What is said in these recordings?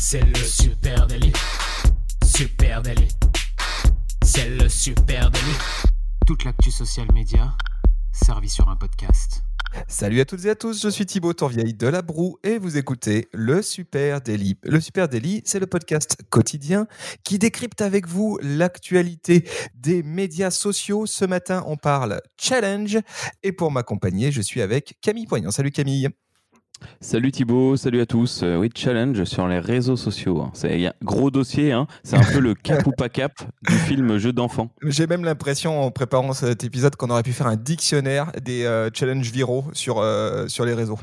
C'est le super délit. Super délit. C'est le super délit. Toute l'actu social média servie sur un podcast. Salut à toutes et à tous, je suis Thibaut Tourvieille de La Broue et vous écoutez le Super Daily. Le Super Daily, c'est le podcast quotidien qui décrypte avec vous l'actualité des médias sociaux. Ce matin, on parle challenge et pour m'accompagner, je suis avec Camille Poignant. Salut Camille. Salut Thibaut, salut à tous. Euh, oui, challenge sur les réseaux sociaux. hein. C'est un gros dossier, hein. c'est un peu le cap ou pas cap du film Jeu d'enfant. J'ai même l'impression en préparant cet épisode qu'on aurait pu faire un dictionnaire des euh, challenges viraux sur, euh, sur les réseaux.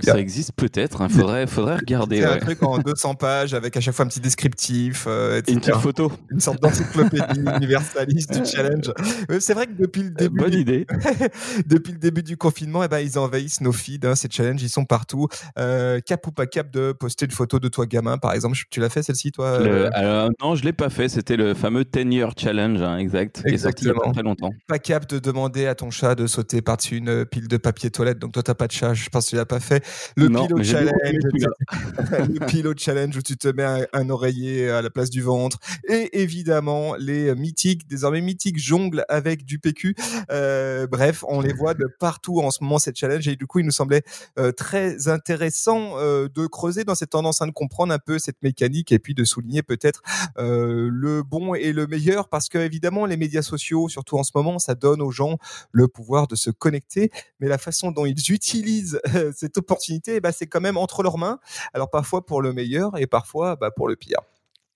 Ça existe peut-être, il faudrait, faudrait regarder. C'est un truc en 200 pages avec à chaque fois un petit descriptif, euh, Une petite photo, Une sorte d'encyclopédie universaliste du challenge. C'est vrai que depuis le début, bonne du, idée. depuis le début du confinement, eh ben, ils envahissent nos feeds. hein, ces challenges, ils sont partout. Euh, cap ou pas cap de poster une photo de toi gamin, par exemple? Tu l'as fait celle-ci, toi Le- euh, alors, non, je l'ai pas fait, c'était le fameux 10 year challenge, hein, exact, qui est sorti il y a pas Exactement. très longtemps. Pas cap de demander à ton chat de sauter par-dessus une pile de papier toilette. Donc toi, t'as pas de chat. Je pense que tu l'as pas fait. Le Non, pilot challenge. le pilot challenge où tu te mets un, un oreiller à la place du ventre. Et évidemment les mythiques désormais mythiques jonglent avec du PQ Euh, bref on les voit de partout en ce moment ces challenges et du coup il nous semblait euh, très intéressant euh, de creuser dans cette tendance hein, de comprendre un peu cette mécanique et puis de souligner peut-être euh, le bon et le meilleur. Parce que évidemment les médias sociaux surtout en ce moment ça donne aux gens le pouvoir de se connecter. Mais la façon dont ils utilisent euh, cette opportunité, eh ben, c'est quand même entre leurs mains. Alors parfois pour le meilleur et parfois bah, pour le pire.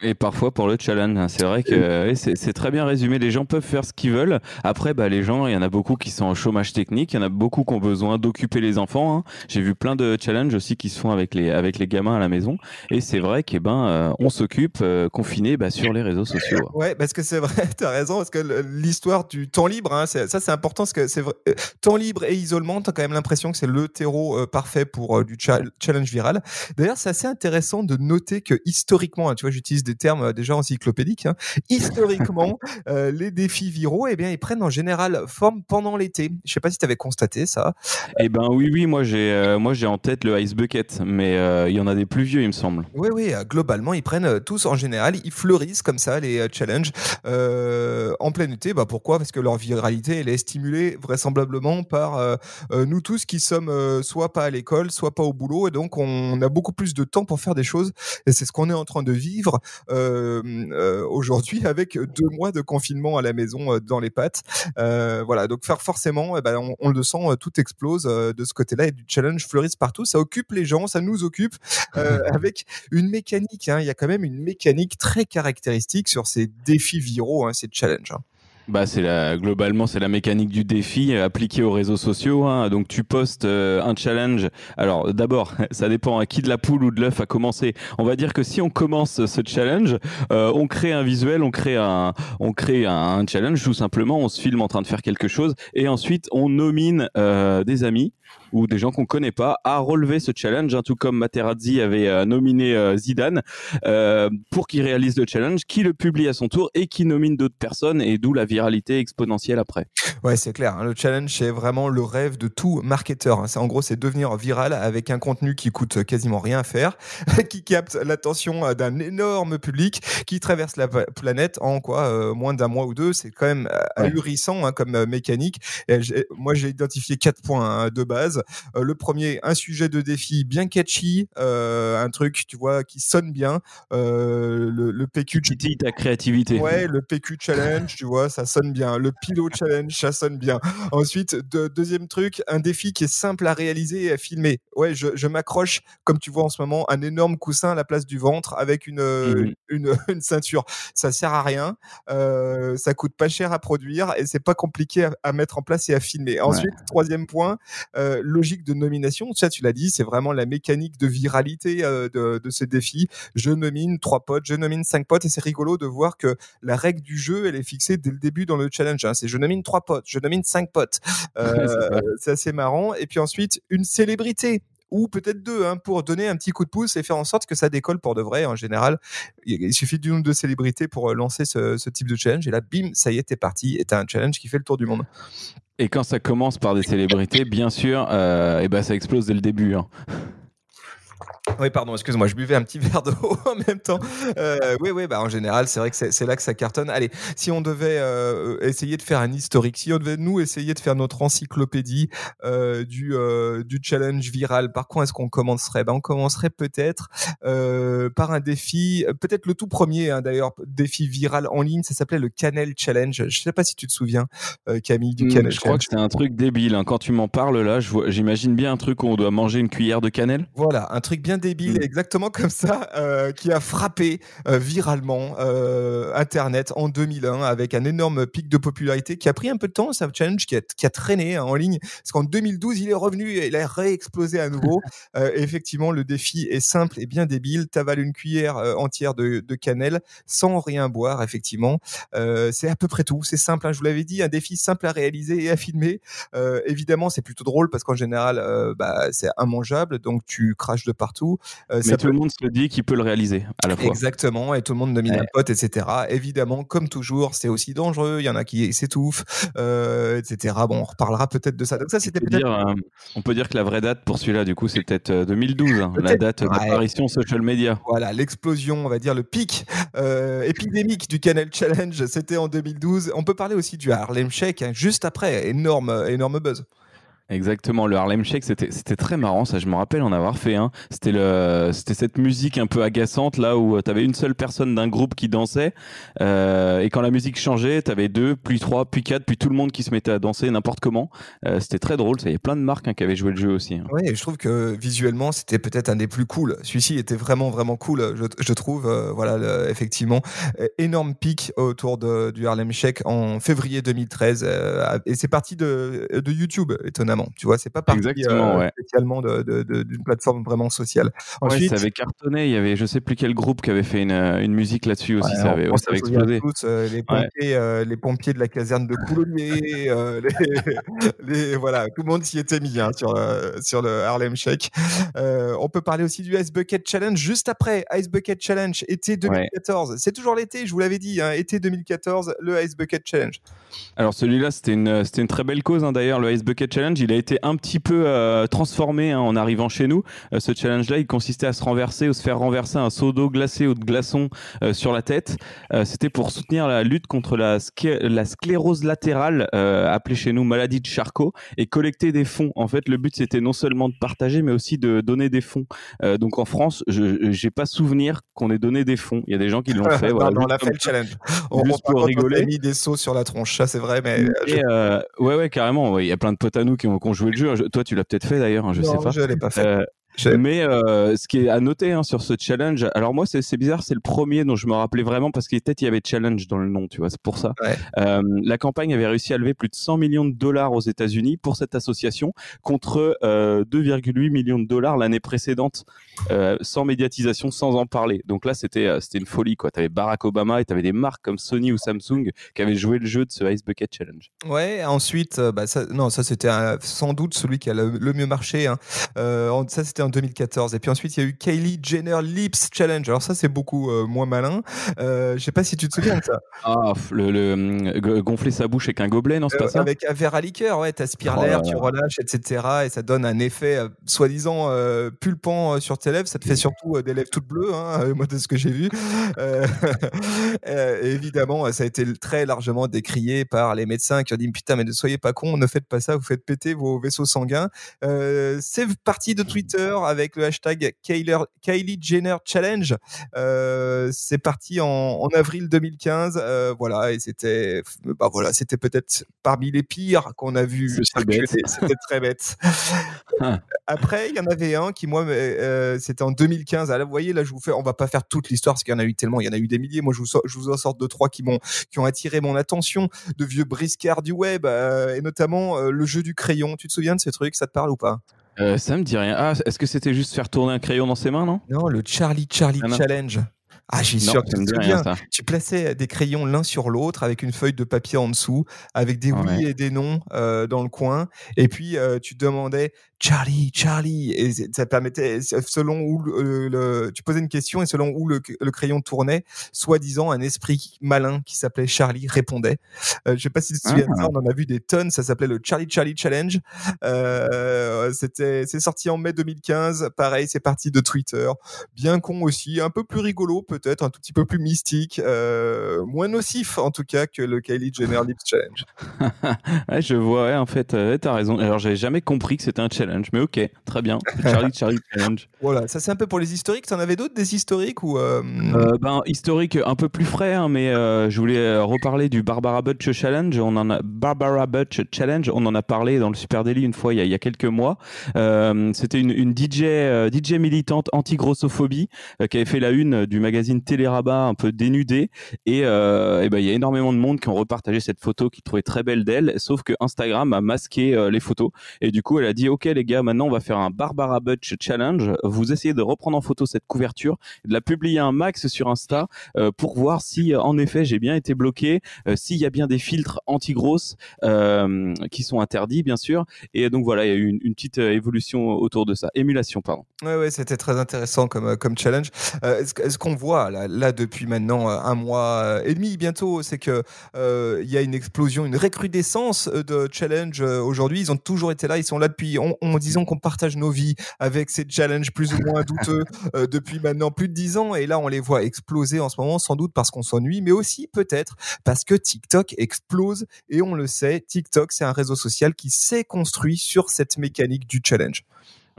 Et parfois pour le challenge, hein. c'est vrai que ouais, c'est très bien résumé. Les gens peuvent faire ce qu'ils veulent. Après, bah, les gens, il y en a beaucoup qui sont en chômage technique, il y en a beaucoup qui ont besoin d'occuper les enfants. hein. J'ai vu plein de challenges aussi qui se font avec les avec les gamins à la maison. Et c'est vrai qu'eh ben, euh, on s'occupe euh, confiné bah, sur les réseaux sociaux. Ouais, parce que c'est vrai, tu as raison, parce que l'histoire du temps libre, hein, c'est- ça c'est important, parce que c'est vrai, euh, temps libre et isolement, tu as quand même l'impression que c'est le terreau euh, parfait pour euh, du cha- challenge viral. D'ailleurs, c'est assez intéressant de noter que historiquement, hein, tu vois, j'utilise des termes euh, déjà encyclopédiques, hein, historiquement, euh, les défis viraux, eh bien, ils prennent en général forme pendant l'été. Je sais pas si tu avais constaté ça. Et ben oui, oui, moi j'ai euh, moi j'ai en tête le Ice Bucket, mais euh, il y en a des plus vieux, il me semble. Oui, oui, globalement, ils prennent tous en général, ils fleurissent comme ça, les challenges, en plein été. Bah, pourquoi? Parce que leur viralité, elle est stimulée vraisemblablement par nous tous qui sommes soit pas à l'école, soit pas au boulot. Et donc, on a beaucoup plus de temps pour faire des choses. Et c'est ce qu'on est en train de vivre aujourd'hui avec deux mois de confinement à la maison euh, dans les pattes. Euh, voilà, donc faire forcément, eh ben, on, on le sent, tout explose euh, de ce côté-là et du challenge fleurissent partout. Ça occupe les gens, ça nous occupe euh, avec une mécanique. hein. Il y a quand même une mécanique très caractéristique sur ces défis viraux, hein, ces challenges. hein. Bah c'est la globalement c'est la mécanique du défi euh, appliquée aux réseaux sociaux. hein. Donc tu postes euh, un challenge. Alors d'abord ça dépend à qui de la poule ou de l'œuf a commencé. On va dire que si on commence ce challenge, euh, on crée un visuel, on crée un on crée un, un challenge tout simplement. On se filme en train de faire quelque chose et ensuite on nomine euh, des amis ou des gens qu'on connaît pas à relever ce challenge. hein, tout comme Materazzi avait euh, nominé euh, Zidane euh, pour qu'il réalise le challenge, qui le publie à son tour et qui nomine d'autres personnes et d'où la viralité exponentielle après. Ouais, c'est clair. hein. Le challenge, c'est vraiment le rêve de tout marketeur. hein. En gros, c'est devenir viral avec un contenu qui coûte quasiment rien à faire, qui capte l'attention euh, d'un énorme public, qui traverse la planète en quoi euh, moins d'un mois ou deux. C'est quand même euh, Ouais. ahurissant hein, comme euh, mécanique. Et moi, j'ai identifié quatre points de base. Euh, le premier, un sujet de défi bien catchy, euh, un truc, tu vois, qui sonne bien. Euh, le, le PQ Titille ta créativité. Ouais, le PQ challenge, tu vois, ça sonne bien. Le pilot challenge, ça sonne bien. Ensuite, de- deuxième truc, un défi qui est simple à réaliser et à filmer. Ouais, je, je m'accroche, comme tu vois en ce moment, un énorme coussin à la place du ventre avec une, Mhm. une, une ceinture. Ça sert à rien, euh, ça coûte pas cher à produire et c'est pas compliqué à, à mettre en place et à filmer. Ensuite, troisième point, euh, logique de nomination. Ça, tu l'as dit, c'est vraiment la mécanique de viralité euh, de, de ce défi. Je nomine trois potes, je nomine cinq potes et c'est rigolo de voir que la règle du jeu, elle est fixée dès le début dans le challenge. hein. C'est je nomine trois potes, je nomine cinq potes. Euh, C'est assez marrant. Et puis ensuite, une célébrité ou peut-être deux, hein, pour donner un petit coup de pouce et faire en sorte que ça décolle pour de vrai. En général, il il suffit d'une ou deux célébrités pour euh, lancer ce, ce type de challenge. Et là, bim, ça y est, t'es parti. Et t'as un challenge qui fait le tour du monde. Et quand ça commence par des célébrités, bien sûr, euh, et ben ça explose dès le début. hein. Oui, pardon, excuse-moi, je buvais un petit verre d'eau en même temps. Euh, oui, oui, bah en général, c'est vrai que c'est là que ça cartonne. Allez, si on devait euh, essayer de faire un historique, si on devait nous essayer de faire notre encyclopédie euh, du du challenge viral, par quoi est-ce qu'on commencerait? Ben, on commencerait peut-être par un défi, peut-être le tout premier hein, d'ailleurs, défi viral en ligne. Ça s'appelait le Canel Challenge. Je sais pas si tu te souviens, Camille, du Hmm, Canel je crois que c'était un truc débile. hein. Quand tu m'en parles là, j'imagine bien un truc où on doit manger une cuillère de cannelle. Voilà, un truc bien débile, Mm. exactement comme ça, euh, qui a frappé euh, viralement euh, Internet en 2001 avec un énorme pic de popularité qui a pris un peu de temps, ça challenge, qui a, qui a traîné hein, en ligne, parce qu'en 2012, il est revenu et il a réexplosé à nouveau. Effectivement, le défi est simple et bien débile. T'avales une cuillère entière de, de cannelle sans rien boire, effectivement. C'est à peu près tout. C'est simple, hein, je vous l'avais dit, un défi simple à réaliser et à filmer. Évidemment, c'est plutôt drôle parce qu'en général, bah, c'est immangeable, donc tu craches de partout. Euh, Mais tout le monde se le dit qu'il peut le réaliser à la fois. Exactement, et tout le monde nomine un Ouais. pote, etc. Évidemment, comme toujours, c'est aussi dangereux. Il y en a qui s'étouffent, euh, etc. Bon, on reparlera peut-être de ça. Donc ça, On c'était peut, peut-être. dire, euh, on peut dire que la vraie date pour celui-là, du coup, c'est peut-être euh, 2012, hein, la date ouais. d'apparition social media. Voilà, l'explosion, on va dire le pic épidémique du Canal Challenge, c'était en 2012. On peut parler aussi du Harlem Shake, hein, juste après, énorme, énorme buzz. Exactement, le Harlem Shake, c'était c'était très marrant, ça je me rappelle en avoir fait un. C'était le c'était cette musique un peu agaçante là où tu avais une seule personne d'un groupe qui dansait euh, et quand la musique changeait, tu avais deux, puis trois, puis quatre, puis tout le monde qui se mettait à danser n'importe comment. Euh, c'était très drôle, ça y avait plein de marques hein, qui avaient joué le jeu aussi. hein. Oui, je trouve que visuellement, c'était peut-être un des plus cool. Celui-ci était vraiment, vraiment cool, je, je trouve. Euh, voilà, effectivement, Euh, énorme pic autour du Harlem Shake en février 2013. euh, et c'est parti de, de YouTube, étonnamment. Tu vois, c'est pas parti euh, ouais. spécialement d'une plateforme vraiment sociale. Ouais, Ensuite, ça avait cartonné, il y avait je sais plus quel groupe qui avait fait une, euh, une musique là-dessus aussi, Ouais, ça avait, ça avait explosé. tous, euh, les, pompiers, euh, les pompiers de la caserne de Coulommiers, les, les- voilà, tout le monde s'y était mis hein, sur, sur le Harlem Shake. On peut parler aussi du Ice Bucket Challenge juste après Ice Bucket Challenge, été 2014. C'est toujours l'été, je vous l'avais dit, hein, été 2014, le Ice Bucket Challenge. Alors celui-là, c'était une, une très belle cause hein, d'ailleurs, le Ice Bucket Challenge. Il a été un petit peu euh, transformé hein, en arrivant chez nous. Euh, ce challenge-là, il consistait à se renverser ou se faire renverser un seau d'eau glacée ou de glaçons euh, sur la tête. C'était pour soutenir la lutte contre la, sclérose latérale, appelée chez nous maladie de Charcot, et collecter des fonds. En fait, le but, c'était non seulement de partager, mais aussi de donner des fonds. Donc en France, je j'ai pas souvenir qu'on ait donné des fonds. Il y a des gens qui l'ont fait. Non, voilà, non, on l'a fait le challenge. On, Juste on- pour on rigoler. s'est mis des sauts sur la tronche, ça c'est vrai, mais je- ouais, ouais, carrément. ouais. Il y a plein de potes à nous qui ont, qui ont joué le jeu. Je- toi, tu l'as peut-être fait d'ailleurs, hein, je non, sais pas. je l'ai pas fait. Mais euh, ce qui est à noter hein, sur ce challenge, alors moi c'est bizarre, c'est le premier dont je me rappelais vraiment parce qu'il peut-être il y avait challenge dans le nom, tu vois, c'est pour ça. Ouais. Euh, la campagne avait réussi à lever plus de 100 millions de dollars aux États-Unis pour cette association contre euh, 2,8 millions de dollars l'année précédente, euh, sans médiatisation, sans en parler. Donc là c'était c'était une folie quoi. T'avais Barack Obama et t'avais des marques comme Sony ou Samsung qui avaient joué le jeu de ce Ice Bucket Challenge. Ouais, ensuite, bah, ça, non, ça c'était sans doute celui qui a le, le mieux marché. hein. Ça c'était en 2014. Et puis ensuite, il y a eu Kylie Jenner Lips Challenge. Alors ça, c'est beaucoup euh, moins malin. Euh, Je sais pas si tu te souviens de ça. Ah, le, le, g- gonfler sa bouche avec un gobelet, non c'est Euh, pas ça? avec un verre à liqueur, ouais, t'aspires Oh l'air, tu relâches, etc. Et ça donne un effet euh, soi-disant euh, pulpant euh, sur tes lèvres. Ça te fait surtout euh, des lèvres toutes bleues, hein, euh, moi de ce que j'ai vu. Euh, euh, évidemment, euh, ça a été très largement décrié par les médecins qui ont dit putain, mais ne soyez pas cons, ne faites pas ça, vous faites péter vos vaisseaux sanguins. Euh, c'est parti de Twitter avec le hashtag Kylie Jenner Challenge. Euh, c'est parti en, en avril 2015, euh, voilà, et c'était, bah voilà, c'était peut-être parmi les pires qu'on a vu. C'était très bête. Ah. Après, il y en avait un qui, moi, euh, c'était en 2015. Ah, là, vous voyez, là, je vous fais, on va pas faire toute l'histoire parce qu'il y en a eu tellement, il y en a eu des milliers. Moi, je vous, sors- je vous en sors deux, trois qui m'ont, qui ont attiré mon attention, de vieux briscards du web, et notamment le jeu du crayon. Tu te souviens de ce truc Ça te parle ou pas? Euh, ça me dit rien. Ah, est-ce que c'était juste faire tourner un crayon dans ses mains, non? Non, le Charlie Charlie Ah. Challenge. Ah, Non, sûr que tu ça. Tu plaçais des crayons l'un sur l'autre avec une feuille de papier en dessous, avec des oui Ouais. et des non euh, dans le coin. Et puis, euh, tu demandais Charlie, Charlie. Et ça permettait, selon où le, tu posais une question et selon où le, crayon tournait, soi-disant un esprit malin qui s'appelait Charlie répondait. Euh, je sais pas si tu te souviens ah. on en a vu des tonnes. Ça s'appelait le Charlie Charlie Challenge. Euh, c'était, c'est sorti en mai 2015. Pareil, c'est parti de Twitter. Bien con aussi, un peu plus rigolo peut-être, un tout petit peu plus mystique, euh, moins nocif en tout cas que le Kylie Jenner Lips Challenge. ouais, je vois, ouais, en fait, euh, t'as raison. Alors j'avais jamais compris que c'était un challenge, mais ok, très bien. Charlie Charlie Challenge. Voilà, ça c'est un peu pour les historiques. T'en avais d'autres des historiques ou euh... euh Ben historique un peu plus frais, hein, mais je voulais reparler du Barbara Butch Challenge. On en a Barbara Butch Challenge. On en a parlé dans le Super Daily une fois il y a, il y a quelques mois. c'était une, une DJ DJ militante anti-grossophobie qui avait fait la une du magazine Télérama un peu dénudé et, et ben il y a énormément de monde qui ont repartagé cette photo qui trouvait très belle d'elle, sauf que Instagram a masqué euh, les photos. Et du coup, elle a dit, OK les gars, maintenant on va faire un Barbara Butch Challenge. Vous essayez de reprendre en photo cette couverture, de la publier un max sur Insta euh, pour voir si en effet j'ai bien été bloqué, euh, s'il y a bien des filtres anti-grosses qui sont interdits, bien sûr. Et donc voilà, il y a eu une, petite évolution autour de ça. Émulation, pardon. Ouais, ouais, c'était très intéressant comme, comme challenge. Est-ce qu'on voit là, depuis maintenant un mois et demi bientôt, c'est que il y a une explosion, une recrudescence euh, de challenge euh, aujourd'hui. Ils ont toujours été là, ils sont là depuis, on, disons qu'on partage nos vies avec ces challenges plus ou moins douteux euh, depuis maintenant plus de dix ans. Et là, on les voit exploser en ce moment, sans doute parce qu'on s'ennuie, mais aussi peut-être parce que TikTok explose. Et on le sait, TikTok, c'est un réseau social qui s'est construit sur cette mécanique du challenge.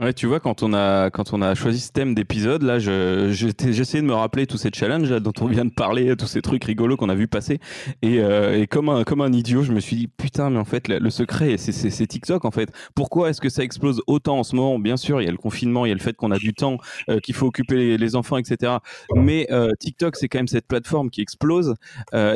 Ouais, tu vois, quand on a, quand on a choisi ce thème d'épisode, là, j'essayais de me rappeler tous ces challenges là, dont on vient de parler, tous ces trucs rigolos qu'on a vu passer. Et, euh, et, comme, un, comme un idiot, je me suis dit, putain, mais en fait, le, secret, c'est TikTok, en fait. Pourquoi est-ce que ça explose autant en ce moment? Bien sûr, il y a le confinement, il y a le fait qu'on a du temps, euh, qu'il faut occuper les, enfants, etc. Mais euh, TikTok, c'est quand même cette plateforme qui explose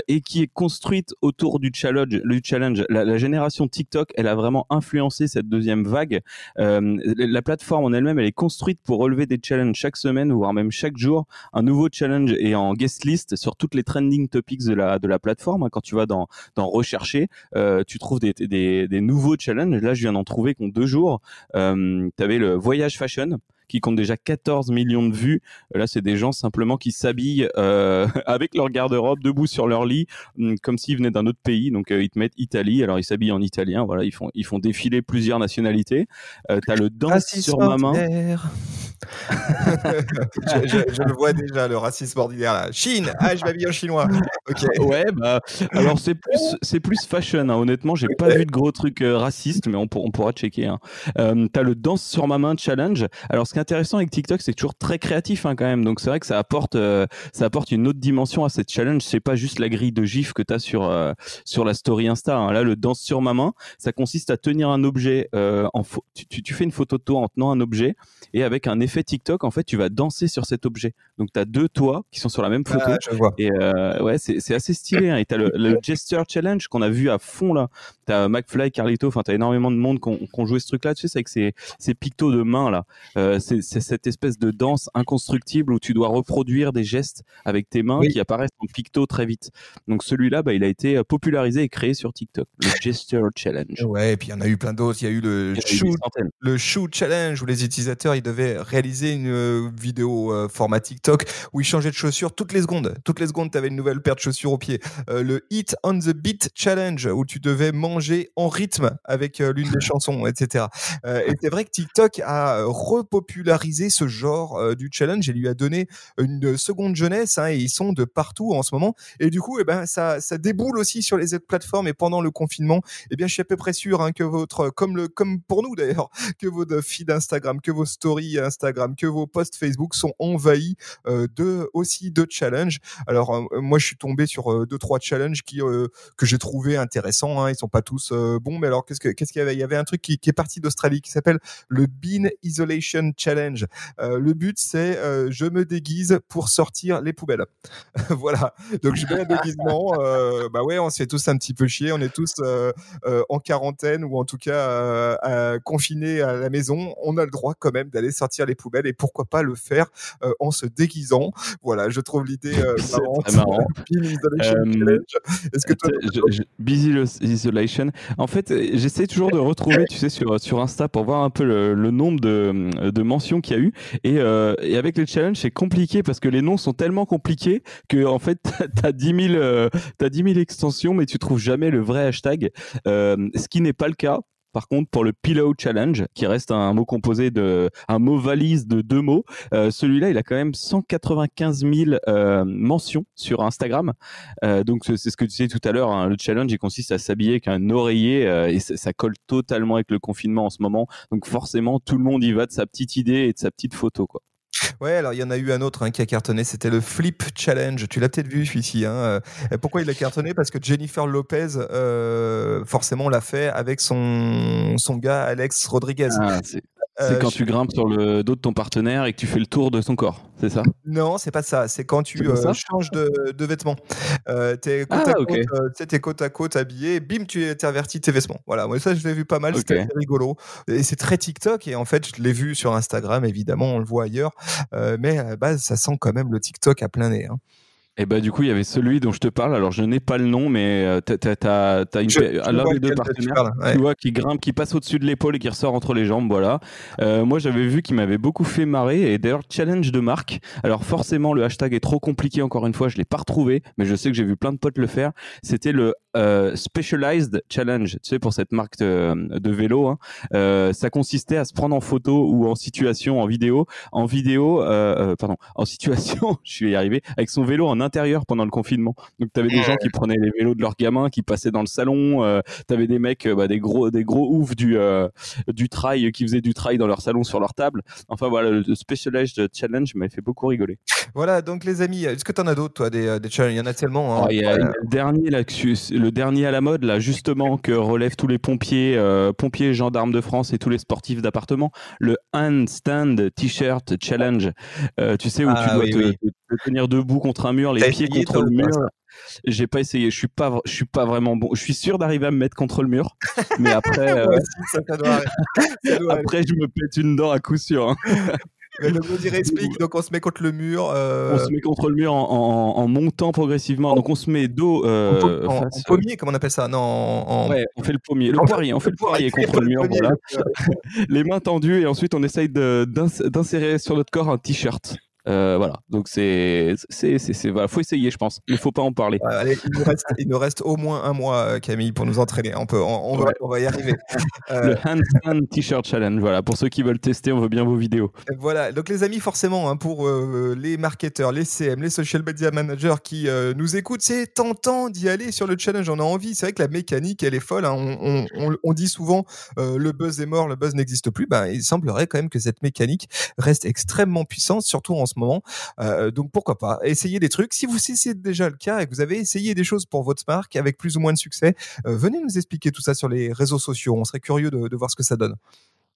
et qui est construite autour du challenge. Du challenge. La, la, génération TikTok, elle a vraiment influencé cette deuxième vague. la plateforme en elle-même, elle est construite pour relever des challenges chaque semaine, voire même chaque jour. Un nouveau challenge est en guest list sur toutes les trending topics de la, de la plateforme. Hein. Quand tu vas dans, dans rechercher, euh, tu trouves des, des, des, nouveaux challenges. Là, je viens d'en trouver qu'en deux jours. Euh, tu avais le voyage fashion qui compte déjà 14 millions de vues. Là, c'est des gens simplement qui s'habillent euh, avec leur garde-robe, debout sur leur lit, hum, comme s'ils venaient d'un autre pays. Donc, euh, ils te mettent Italie. Alors, ils s'habillent en italien. Voilà, ils font, ils font défiler plusieurs nationalités. Euh, T'as le danse sur ma main. je, le vois déjà, le racisme ordinaire là. Chine, ah, je m'habille en chinois. Ok. Ouais, bah, alors c'est plus, c'est plus fashion. Hein. Honnêtement, j'ai pas vu de gros trucs euh, racistes, mais on, on pourra checker. Hein. Euh, T'as le danse sur ma main challenge. Alors, ce qui est intéressant avec TikTok, c'est toujours très créatif hein, quand même. Donc, c'est vrai que ça apporte, euh, ça apporte une autre dimension à cette challenge. C'est pas juste la grille de gif que t'as sur sur la story Insta. Là, le danse sur ma main, ça consiste à tenir un objet en tu, tu, fais une photo de toi en tenant un objet et avec un effet TikTok, en fait, tu vas danser sur cet objet. Donc, tu as deux toits qui sont sur la même photo. Ah, je vois. Et euh, ouais, c'est assez stylé. Hein. Et tu as le, Gesture Challenge qu'on a vu à fond là. Tu as McFly, Carlito, enfin, tu as énormément de monde qui ont, joué ce truc là. Tu sais, avec ces, ces pictos de main là. Euh, c'est cette espèce de danse inconstructible où tu dois reproduire des gestes avec tes mains qui apparaissent en picto très vite. Donc, celui-là, bah, il a été popularisé et créé sur TikTok. Le Gesture Challenge. Ouais, et puis il y en a eu plein d'autres. Il y a eu le, shoot challenge où les utilisateurs ils devaient réaliser une euh, vidéo euh, format TikTok où il changeait de chaussures toutes les secondes. Toutes les secondes, tu avais une nouvelle paire de chaussures au pied. Euh, le Eat on the Beat Challenge où tu devais manger en rythme avec l'une des chansons, etc. et c'est vrai que TikTok a repopularisé ce genre du challenge et lui a donné une seconde jeunesse hein, et ils sont de partout en ce moment. Et du coup, eh ben, ça, ça déboule aussi sur les autres plateformes et pendant le confinement, eh bien, je suis à peu près sûr hein, que votre, comme, le, comme pour nous d'ailleurs, que vos feeds Instagram, que vos stories Instagram, que vos posts Facebook sont envahis euh, de aussi de challenges. Alors euh, moi je suis tombé sur euh, deux trois challenges qui que j'ai trouvé intéressants. Hein. Ils sont pas tous bons, mais alors qu'est-ce que qu'est-ce qu'il y avait? Il y avait un truc qui, qui est parti d'Australie qui s'appelle le Bean Isolation Challenge. le but c'est je me déguise pour sortir les poubelles. voilà. Donc je mets un déguisement. bah ouais, on se fait tous un petit peu chier. On est tous en quarantaine ou en tout cas confinés à la maison. On a le droit quand même d'aller sortir les poubelles et pourquoi pas le faire euh, en se déguisant. Voilà, je trouve l'idée euh, marrante. Marrant. Est-ce que Busy Isolation En fait, j'essaie toujours de retrouver, tu sais, sur, Insta pour voir un peu le, nombre de, de mentions qu'il y a eu. Et, euh, avec les challenges, c'est compliqué parce que les noms sont tellement compliqués que, en fait, tu as 10 000, 10 extensions, mais tu trouves jamais le vrai hashtag. Euh, ce qui n'est pas le cas par contre, pour le Pillow Challenge, qui reste un mot composé de, un mot valise de deux mots, euh, celui-là, il a quand même 195 000 euh, mentions sur Instagram. Euh, donc, c'est ce que tu disais tout à l'heure. Hein, le challenge, il consiste à s'habiller avec un oreiller et ça, colle totalement avec le confinement en ce moment. Donc, forcément, tout le monde y va de sa petite idée et de sa petite photo, quoi. Ouais, alors il y en a eu un autre hein, qui a cartonné, c'était le Flip Challenge. Tu l'as peut-être vu celui-ci. Hein. Pourquoi il a cartonné? Parce que Jennifer Lopez, euh, forcément, l'a fait avec son, son gars Alex Rodriguez. Ah, c'est euh, quand tu grimpes sur le dos de ton partenaire et que tu fais le tour de son corps, c'est ça? Non, c'est pas ça. C'est quand tu euh, changes de, de vêtements. Euh, t'es côte, ah, à côte, euh, côte à côte habillé, bim, tu intervertis tes vêtements. Voilà, moi ça je l'ai vu pas mal, c'était rigolo. Et c'est très TikTok et en fait je l'ai vu sur Instagram, évidemment, on le voit ailleurs, mais à la base ça sent quand même le TikTok à plein nez. Hein. Et bah du coup il y avait celui dont je te parle. Alors je n'ai pas le nom, mais euh, t'as l'un des deux partenaires, tu, vois, qui grimpe, qui passe au-dessus de l'épaule et qui ressort entre les jambes. Voilà. Euh, moi j'avais vu qu'il m'avait beaucoup fait marrer et d'ailleurs challenge de marque. Alors forcément le hashtag est trop compliqué encore une fois, je l'ai pas retrouvé, mais je sais que j'ai vu plein de potes le faire. C'était le euh, Specialized Challenge, tu sais pour cette marque de, de vélo. Hein. Euh, ça consistait à se prendre en photo ou en situation, en vidéo, en vidéo, euh, pardon, en situation, je suis arrivé avec son vélo en intérieur pendant le confinement. Donc tu avais des gens qui prenaient les vélos de leurs gamins, qui passaient dans le salon. Euh, tu avais des mecs, euh, bah, des gros, des gros oufs du euh, du trail qui faisaient du trail dans leur salon sur leur table. Enfin voilà, le Specialized Challenge m'avait fait beaucoup rigoler. Voilà, donc les amis, est-ce que tu en as d'autres, toi, des, des challenges? Il y en a tellement. Hein. il y a, le dernier là, le dernier à la mode là, justement que relèvent tous les pompiers, pompiers, gendarmes de France et tous les sportifs d'appartement, le handstand t-shirt challenge. tu sais où tu ah dois te tenir debout contre un mur les pieds contre le mur. J'ai pas essayé. Je suis pas, je suis pas vraiment bon. Je suis sûr d'arriver à me mettre contre le mur, mais après, euh, après, je me pète une dent à coup sûr. Hein. Mais le mot explique, donc on se met contre le mur. Euh, on se met contre le mur en, montant progressivement. Donc on se met dos. Euh, en, pommier, comment on appelle ça Non, Ouais, on fait le pommier. Le poirier, on fait le poirier contre le mur. voilà. Les mains tendues et ensuite on essaye d'insérer sur notre corps un t-shirt. Euh, voilà, donc c'est, c'est, c'est, voilà, faut essayer, je pense. Il faut pas en parler. allez, il, nous reste, au moins un mois, euh, Camille, pour nous entraîner. On peut, on, va, on va, y arriver. Le euh, handstand t-shirt challenge. Voilà, pour ceux qui veulent tester, on veut bien vos vidéos. Voilà, donc les amis, forcément, hein, pour les marketeurs, les CM, les social media managers qui nous écoutent, c'est tentant d'y aller sur le challenge. On a envie. C'est vrai que la mécanique, elle est folle. Hein. On, on, on, dit souvent le buzz est mort, le buzz n'existe plus. Ben, il semblerait quand même que cette mécanique reste extrêmement puissante, surtout en ce moment. Euh, donc pourquoi pas essayer des trucs. Si vous c'est déjà le cas et que vous avez essayé des choses pour votre marque avec plus ou moins de succès, euh, venez nous expliquer tout ça sur les réseaux sociaux. On serait curieux de voir ce que ça donne.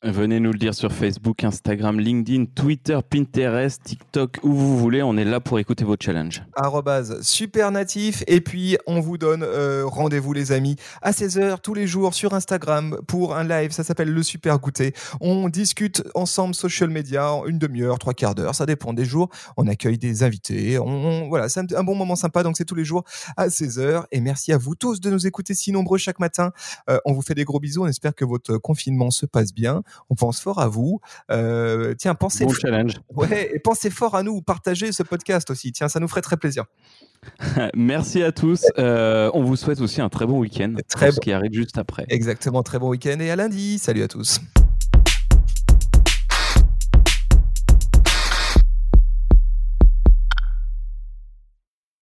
Venez nous le dire sur Facebook, Instagram, LinkedIn, Twitter, Pinterest, TikTok, où vous voulez. On est là pour écouter vos challenges. super natif. Et puis, on vous donne euh, rendez-vous, les amis, à 16h tous les jours sur Instagram pour un live. Ça s'appelle le Super Goûter. On discute ensemble social media une demi-heure, trois quarts d'heure. Ça dépend des jours. On accueille des invités. Voilà, c'est un, bon moment sympa. Donc, c'est tous les jours à 16h. Et merci à vous tous de nous écouter si nombreux chaque matin. Euh, on vous fait des gros bisous. On espère que votre confinement se passe bien. On pense fort à vous. Euh, tiens, pensez. Bon challenge. Ouais, et pensez fort à nous. Partagez ce podcast aussi. Tiens, ça nous ferait très plaisir. Merci à tous. Euh, on vous souhaite aussi un très bon week-end. Très bon. qui arrive juste après. Exactement, très bon week-end et à lundi. Salut à tous.